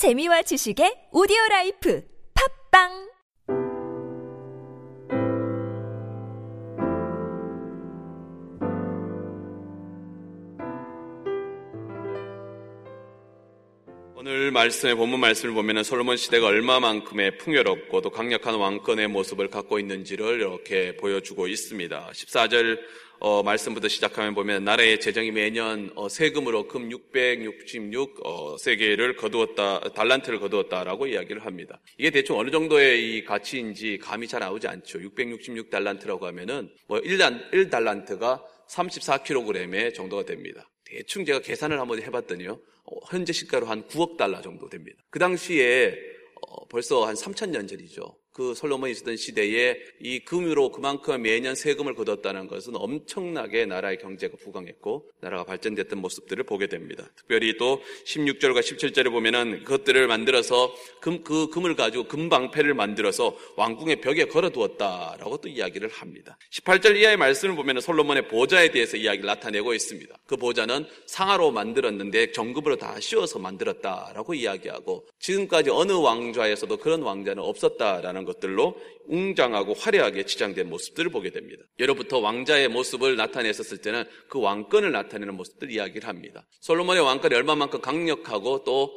재미와 지식의 오디오 라이프. 팟빵 오늘 말씀의 본문 말씀을 보면 솔로몬 시대가 얼마만큼의 풍요롭고 또 강력한 왕권의 모습을 갖고 있는지를 이렇게 보여주고 있습니다. 14절 어, 말씀부터 시작하면 보면 나라의 재정이 매년 어, 세금으로 금 666 어, 세겔을 거두었다 달란트를 거두었다라고 이야기를 합니다. 이게 대충 어느 정도의 이 가치인지 감이 잘 나오지 않죠. 666 달란트라고 하면은 뭐 1단 1달란트가 34kg의 정도가 됩니다. 대충 제가 계산을 한번 해봤더니요. 어, 현재 시가로 한 9억 달러 정도 됩니다. 그 당시에 어, 벌써 한 3천 년 전이죠. 그 솔로몬이 있었던 시대에 이 금으로 그만큼 매년 세금을 거뒀다는 것은 엄청나게 나라의 경제가 부강했고 나라가 발전됐던 모습들을 보게 됩니다. 특별히 또 16절과 17절에 보면은 그것들을 만들어서 금, 그 금을 가지고 금방패를 만들어서 왕궁의 벽에 걸어두었다라고 또 이야기를 합니다. 18절 이하의 말씀을 보면은 솔로몬의 보좌에 대해서 이야기를 나타내고 있습니다. 그 보좌는 상하로 만들었는데 정금으로 다 씌워서 만들었다라고 이야기하고 지금까지 어느 왕좌에서도 그런 왕자는 없었다라는 것들로 웅장하고 화려하게 치장된 모습들을 보게 됩니다. 예로부터 왕자의 모습을 나타냈었을 때는 그 왕권을 나타내는 모습들 이야기를 합니다. 솔로몬의 왕권이 얼마만큼 강력하고 또 어,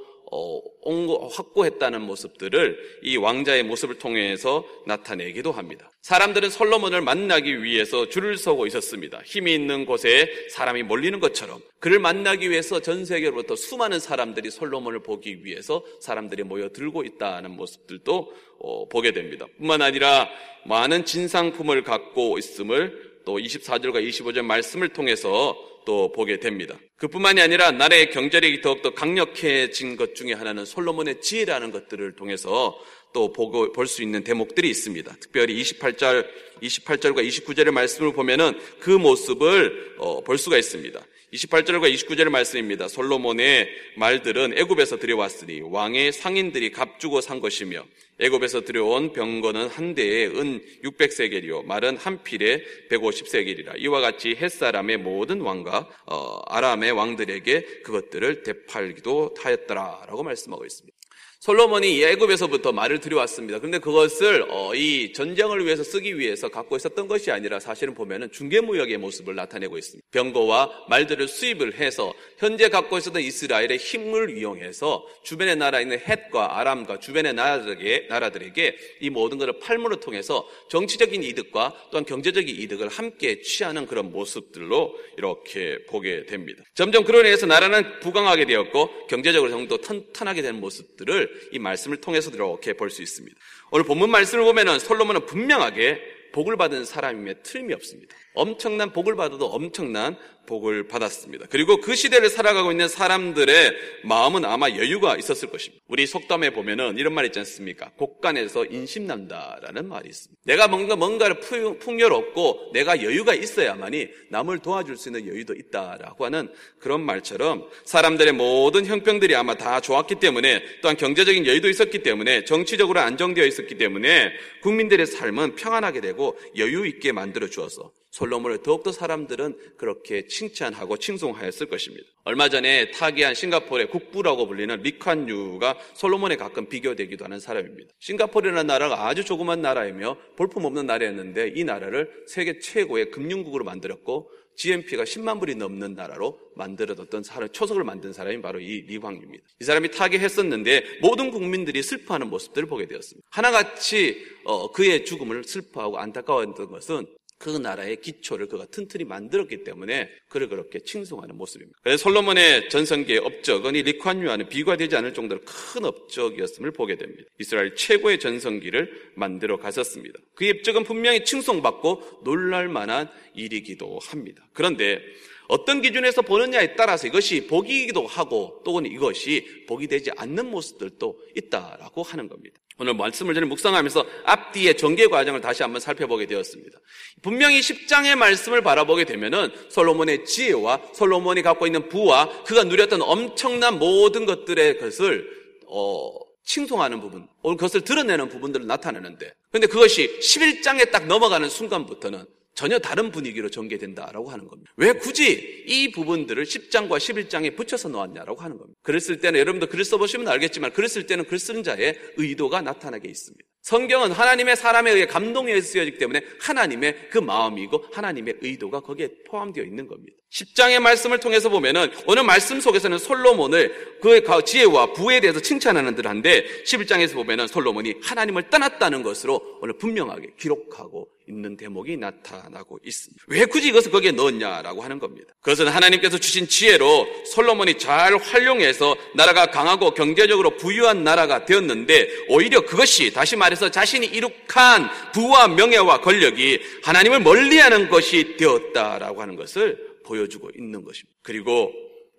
확고했다는 모습들을 이 왕자의 모습을 통해서 나타내기도 합니다. 사람들은 솔로몬을 만나기 위해서 줄을 서고 있었습니다. 힘이 있는 곳에 사람이 몰리는 것처럼 그를 만나기 위해서 전 세계로부터 수많은 사람들이 솔로몬을 보기 위해서 사람들이 모여들고 있다는 모습들도 어, 보게 됩니다. 뿐만 아니라 많은 진상품을 갖고 있음을 또 24절과 25절 말씀을 통해서 또 보게 됩니다. 그뿐만이 아니라 나라의 경제력이 더욱더 강력해진 것 중에 하나는 솔로몬의 지혜라는 것들을 통해서 또 보고 볼 수 있는 대목들이 있습니다. 특별히 28절, 28절과 29절의 말씀을 보면은 그 모습을 어, 볼 수가 있습니다. 28절과 29절의 말씀입니다. 솔로몬의 말들은 애굽에서 들여왔으니 왕의 상인들이 값주고 산 것이며 애굽에서 들여온 병거는 한 대에 은 600세겔이요 말은 한 필에 150세겔이라 이와 같이 햇사람의 모든 왕과 어, 아람의 왕들에게 그것들을 되팔기도 하였더라라고 말씀하고 있습니다. 솔로몬이 애굽에서부터 말을 들여왔습니다. 그런데 그것을 어, 이 전쟁을 위해서 쓰기 위해서 갖고 있었던 것이 아니라 사실은 보면은 중개무역의 모습을 나타내고 있습니다. 병거와 말들을 수입을 해서 현재 갖고 있었던 이스라엘의 힘을 이용해서 주변의 나라에 있는 헷과 아람과 주변의 나라들에게, 나라들에게 이 모든 것을 팔물을 통해서 정치적인 이득과 또한 경제적인 이득을 함께 취하는 그런 모습들로 이렇게 보게 됩니다. 점점 그로 인해서 나라는 부강하게 되었고 경제적으로 정도 탄탄하게 되는 모습들을 이 말씀을 통해서 이렇게 볼 수 있습니다. 오늘 본문 말씀을 보면은 솔로몬은 분명하게 복을 받은 사람임에 틀림이 없습니다. 엄청난 복을 받아도 엄청난 복을 받았습니다. 그리고 그 시대를 살아가고 있는 사람들의 마음은 아마 여유가 있었을 것입니다. 우리 속담에 보면은 이런 말 있지 않습니까? 곡간에서 인심난다라는 말이 있습니다. 내가 뭔가 뭔가를 풍요롭고 내가 여유가 있어야만이 남을 도와줄 수 있는 여유도 있다라고 하는 그런 말처럼 사람들의 모든 형평들이 아마 다 좋았기 때문에 또한 경제적인 여유도 있었기 때문에 정치적으로 안정되어 있었기 때문에 국민들의 삶은 평안하게 되고 여유 있게 만들어 주어서 솔로몬을 더욱더 사람들은 그렇게 칭찬하고 칭송하였을 것입니다. 얼마 전에 타기한 싱가포르의 국부라고 불리는 리칸유가 솔로몬에 가끔 비교되기도 하는 사람입니다. 싱가포르라는 나라가 아주 조그만 나라이며 볼품없는 나라였는데 이 나라를 세계 최고의 금융국으로 만들었고 GNP가 10만 불이 넘는 나라로 만들어뒀던 사람, 초석을 만든 사람이 바로 이 리광유입니다. 이 사람이 타계했었는데 모든 국민들이 슬퍼하는 모습들을 보게 되었습니다. 하나같이 어, 그의 죽음을 슬퍼하고 안타까워했던 것은 그 나라의 기초를 그가 튼튼히 만들었기 때문에 그를 그렇게 칭송하는 모습입니다. 그래서 솔로몬의 전성기의 업적은 이 리관유와는 비교되지 않을 정도로 큰 업적이었음을 보게 됩니다. 이스라엘 최고의 전성기를 만들어 가셨습니다. 그 업적은 분명히 칭송받고 놀랄 만한 일이기도 합니다. 그런데 어떤 기준에서 보느냐에 따라서 이것이 복이기도 하고 또는 이것이 복이 되지 않는 모습들도 있다라고 하는 겁니다. 오늘 말씀을 저는 묵상하면서 앞뒤의 전개 과정을 다시 한번 살펴보게 되었습니다. 분명히 10장의 말씀을 바라보게 되면은 솔로몬의 지혜와 솔로몬이 갖고 있는 부와 그가 누렸던 엄청난 모든 것들의 것을 어, 칭송하는 부분, 오늘 그것을 드러내는 부분들을 나타내는데, 근데 그것이 11장에 딱 넘어가는 순간부터는 전혀 다른 분위기로 전개된다라고 하는 겁니다. 왜 굳이 이 부분들을 10장과 11장에 붙여서 놓았냐라고 하는 겁니다. 쓸 때는 여러분도 글을 써보시면 알겠지만 쓸 때는 글 쓰는 자의 의도가 나타나게 있습니다. 성경은 하나님의 사람에 의해 감동에 쓰여지기 때문에 하나님의 그 마음이고 하나님의 의도가 거기에 포함되어 있는 겁니다. 10장의 말씀을 통해서 보면은 오늘 말씀 속에서는 솔로몬을 그의 지혜와 부에 대해서 칭찬하는 듯 한데 11장에서 보면은 솔로몬이 하나님을 떠났다는 것으로 오늘 분명하게 기록하고 있는 대목이 나타나고 있습니다. 왜 굳이 이것을 거기에 넣었냐라고 하는 겁니다. 그것은 하나님께서 주신 지혜로 솔로몬이 잘 활용해서 나라가 강하고 경제적으로 부유한 나라가 되었는데 오히려 그것이 다시 말해 서 자신이 이룩한 부와 명예와 권력이 하나님을 멀리하는 것이 되었다라고 하는 것을 보여주고 있는 것입니다. 그리고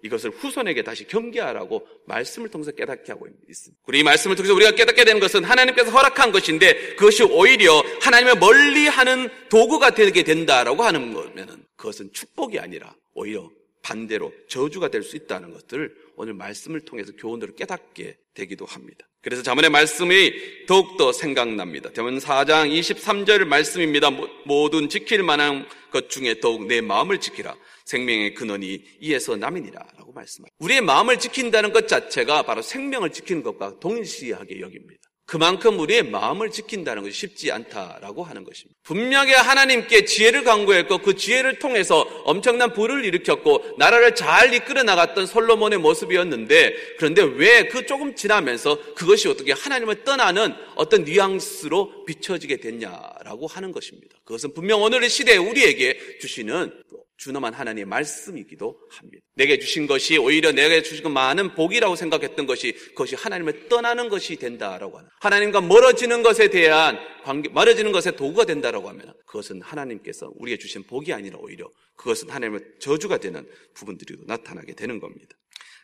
이것을 후손에게 다시 경계하라고 말씀을 통해서 깨닫게 하고 있습니다. 그리고 이 말씀을 통해서 우리가 깨닫게 되는 것은 하나님께서 허락한 것인데 그것이 오히려 하나님을 멀리하는 도구가 되게 된다라고 하는 거면은 그것은 축복이 아니라 오히려 반대로 저주가 될 수 있다는 것들을 오늘 말씀을 통해서 교훈으로 깨닫게 되기도 합니다. 그래서 자문의 말씀이 더욱더 생각납니다. 대문 4장 23절 말씀입니다. 모든 지킬 만한 것 중에 더욱 내 마음을 지키라. 생명의 근원이 이에서 남이니라 라고 말씀합니다. 우리의 마음을 지킨다는 것 자체가 바로 생명을 지키는 것과 동일시하게 여깁니다. 그만큼 우리의 마음을 지킨다는 것이 쉽지 않다라고 하는 것입니다. 분명히 하나님께 지혜를 강구했고 그 지혜를 통해서 엄청난 불을 일으켰고 나라를 잘 이끌어 나갔던 솔로몬의 모습이었는데 그런데 왜 그 조금 지나면서 그것이 어떻게 하나님을 떠나는 어떤 뉘앙스로 비춰지게 됐냐라고 하는 것입니다. 그것은 분명 오늘의 시대에 우리에게 주시는 준엄한 하나님의 말씀이기도 합니다. 내게 주신 것이 오히려 내게 주신 많은 복이라고 생각했던 것이 그것이 하나님을 떠나는 것이 된다라고 하는 하나님과 멀어지는 것에 대한 관계, 멀어지는 것의 도구가 된다라고 하면 그것은 하나님께서 우리에게 주신 복이 아니라 오히려 그것은 하나님의 저주가 되는 부분들이 나타나게 되는 겁니다.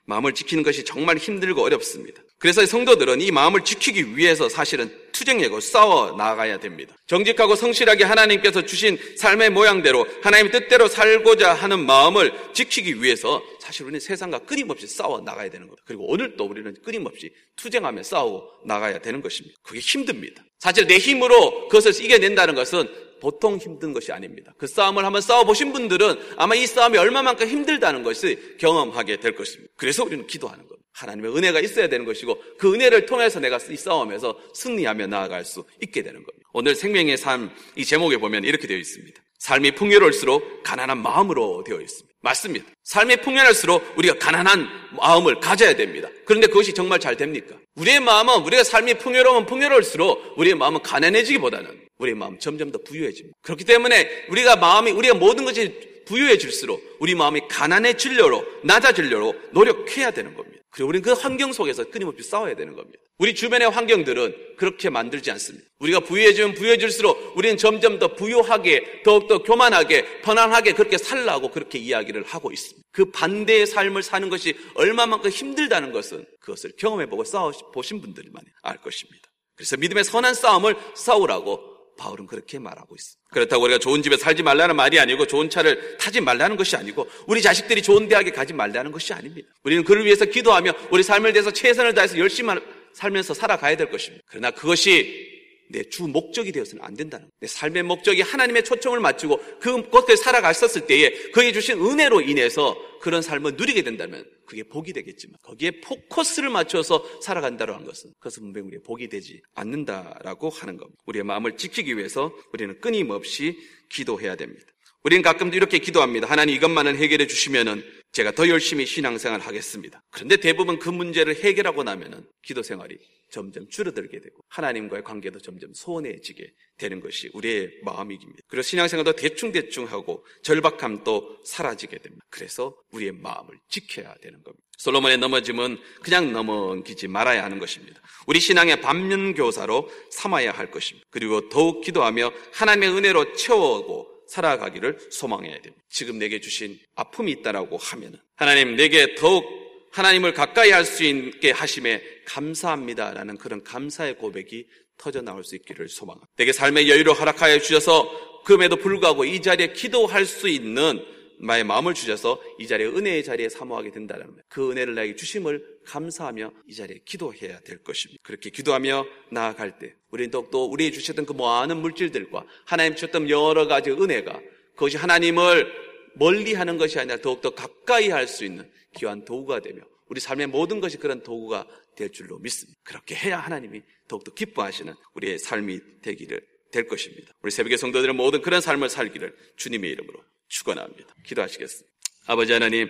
마음을 지키는 것이 정말 힘들고 어렵습니다. 그래서 성도들은 이 마음을 지키기 위해서 사실은 투쟁하고 싸워 나가야 됩니다. 정직하고 성실하게 하나님께서 주신 삶의 모양대로 하나님의 뜻대로 살고자 하는 마음을 지키기 위해서 사실 우리는 세상과 끊임없이 싸워 나가야 되는 겁니다. 그리고 오늘도 우리는 끊임없이 투쟁하며 싸워 나가야 되는 것입니다. 그게 힘듭니다. 사실 내 힘으로 그것을 이겨낸다는 것은 보통 힘든 것이 아닙니다. 그 싸움을 한번 싸워보신 분들은 아마 이 싸움이 얼마만큼 힘들다는 것을 경험하게 될 것입니다. 그래서 우리는 기도하는 겁니다. 하나님의 은혜가 있어야 되는 것이고 그 은혜를 통해서 내가 이 싸움에서 승리하며 나아갈 수 있게 되는 겁니다. 오늘 생명의 삶 이 제목에 보면 이렇게 되어 있습니다. 삶이 풍요로울수록 가난한 마음으로 되어 있습니다. 맞습니다. 삶이 풍요할수록 우리가 가난한 마음을 가져야 됩니다. 그런데 그것이 정말 잘 됩니까? 우리의 마음은 우리가 삶이 풍요로우면 풍요로울수록 우리의 마음은 가난해지기보다는 우리의 마음 점점 더 부유해집니다. 그렇기 때문에 우리가 마음이 우리가 모든 것이 부유해질수록 우리 마음이 가난해질려로 낮아질려로 노력해야 되는 겁니다. 그리고 우리는 그 환경 속에서 끊임없이 싸워야 되는 겁니다. 우리 주변의 환경들은 그렇게 만들지 않습니다. 우리가 부유해지면 부유해질수록 우리는 점점 더 부유하게, 더욱더 교만하게, 편안하게 그렇게 살라고 그렇게 이야기를 하고 있습니다. 그 반대의 삶을 사는 것이 얼마만큼 힘들다는 것은 그것을 경험해보고 싸워보신 분들만 알 것입니다. 그래서 믿음의 선한 싸움을 싸우라고 바울은 그렇게 말하고 있습니다. 그렇다고 우리가 좋은 집에 살지 말라는 말이 아니고 좋은 차를 타지 말라는 것이 아니고 우리 자식들이 좋은 대학에 가지 말라는 것이 아닙니다. 우리는 그를 위해서 기도하며 우리 삶을 대해서 최선을 다해서 열심히 살면서 살아가야 될 것입니다. 그러나 그것이 내 주 목적이 되어서는 안 된다는 거예요. 내 삶의 목적이 하나님의 초청을 맞추고 그것을 살아갔었을 때에 그에게 주신 은혜로 인해서 그런 삶을 누리게 된다면 그게 복이 되겠지만 거기에 포커스를 맞춰서 살아간다고 하는 것은 그것은 분명히 우리의 복이 되지 않는다라고 하는 겁니다. 우리의 마음을 지키기 위해서 우리는 끊임없이 기도해야 됩니다. 우리는 가끔도 이렇게 기도합니다. 하나님 이것만은 해결해 주시면은 제가 더 열심히 신앙생활 하겠습니다. 그런데 대부분 그 문제를 해결하고 나면은 기도 생활이 점점 줄어들게 되고 하나님과의 관계도 점점 소원해지게 되는 것이 우리의 마음이깁니다. 그래서 신앙생활도 대충대충 하고 절박함도 사라지게 됩니다. 그래서 우리의 마음을 지켜야 되는 겁니다. 솔로몬의 넘어짐은 그냥 넘어기지 말아야 하는 것입니다. 우리 신앙의 반면교사로 삼아야 할 것입니다. 그리고 더욱 기도하며 하나님의 은혜로 채워오고 살아가기를 소망해야 됩니다. 지금 내게 주신 아픔이 있다라고 하면 하나님 내게 더욱 하나님을 가까이 할 수 있게 하심에 감사합니다라는 그런 감사의 고백이 터져 나올 수 있기를 소망합니다. 내게 삶의 여유를 허락하여 주셔서 그럼에도 불구하고 이 자리에 기도할 수 있는 나의 마음을 주셔서 이 자리에 은혜의 자리에 사모하게 된다는 거예요. 그 은혜를 나에게 주심을 감사하며 이 자리에 기도해야 될 것입니다. 그렇게 기도하며 나아갈 때 우리는 더욱더 우리에게 주셨던 그 많은 물질들과 하나님 주셨던 여러 가지 은혜가 그것이 하나님을 멀리하는 것이 아니라 더욱더 가까이 할 수 있는 귀한 도구가 되며 우리 삶의 모든 것이 그런 도구가 될 줄로 믿습니다. 그렇게 해야 하나님이 더욱더 기뻐하시는 우리의 삶이 되기를 될 것입니다. 우리 새벽의 성도들은 모든 그런 삶을 살기를 주님의 이름으로 축원합니다. 기도하시겠습니다. 아버지 하나님,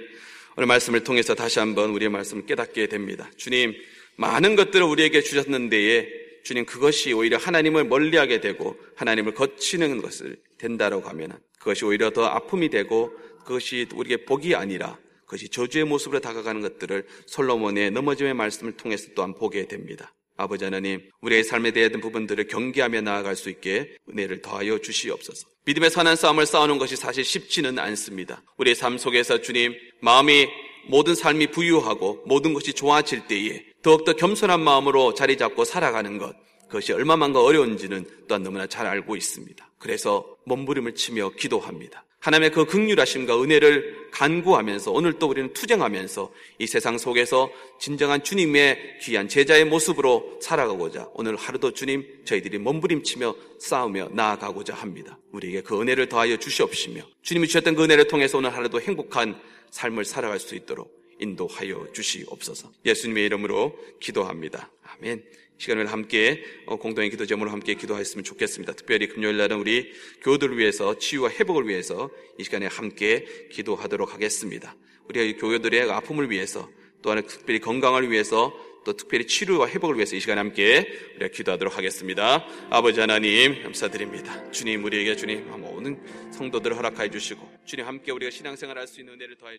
오늘 말씀을 통해서 다시 한번 우리의 말씀을 깨닫게 됩니다. 주님, 많은 것들을 우리에게 주셨는데에 주님 그것이 오히려 하나님을 멀리하게 되고 하나님을 거치는 것을 된다라고 하면 그것이 오히려 더 아픔이 되고 그것이 우리에게 복이 아니라 그것이 저주의 모습으로 다가가는 것들을 솔로몬의 넘어짐의 말씀을 통해서 또한 보게 됩니다. 아버지 하나님, 우리의 삶에 대한 부분들을 경계하며 나아갈 수 있게 은혜를 더하여 주시옵소서. 믿음의 선한 싸움을 싸우는 것이 사실 쉽지는 않습니다. 우리의 삶 속에서 주님, 마음이 모든 삶이 부유하고 모든 것이 좋아질 때에 더욱더 겸손한 마음으로 자리 잡고 살아가는 것, 그것이 얼마만가 어려운지는 또한 너무나 잘 알고 있습니다. 그래서 몸부림을 치며 기도합니다. 하나님의 그 극률하심과 은혜를 간구하면서 오늘 또 우리는 투쟁하면서 이 세상 속에서 진정한 주님의 귀한 제자의 모습으로 살아가고자 오늘 하루도 주님 저희들이 몸부림치며 싸우며 나아가고자 합니다. 우리에게 그 은혜를 더하여 주시옵시며 주님이 주셨던 그 은혜를 통해서 오늘 하루도 행복한 삶을 살아갈 수 있도록 인도하여 주시옵소서. 예수님의 이름으로 기도합니다. 아멘. 시간을 함께 어, 공동의 기도 제목으로 함께 기도하였으면 좋겠습니다. 특별히 금요일 날은 우리 교우들을 위해서 치유와 회복을 위해서 이 시간에 함께 기도하도록 하겠습니다. 우리 교우들의 아픔을 위해서 또한 특별히 건강을 위해서 또 특별히 치료와 회복을 위해서 이 시간에 함께 우리가 기도하도록 하겠습니다. 아버지 하나님 감사드립니다. 주님 우리에게 주님 모든 성도들을 허락하여 주시고 주님 함께 우리가 신앙생활할 수 있는 은혜를 더해 주시고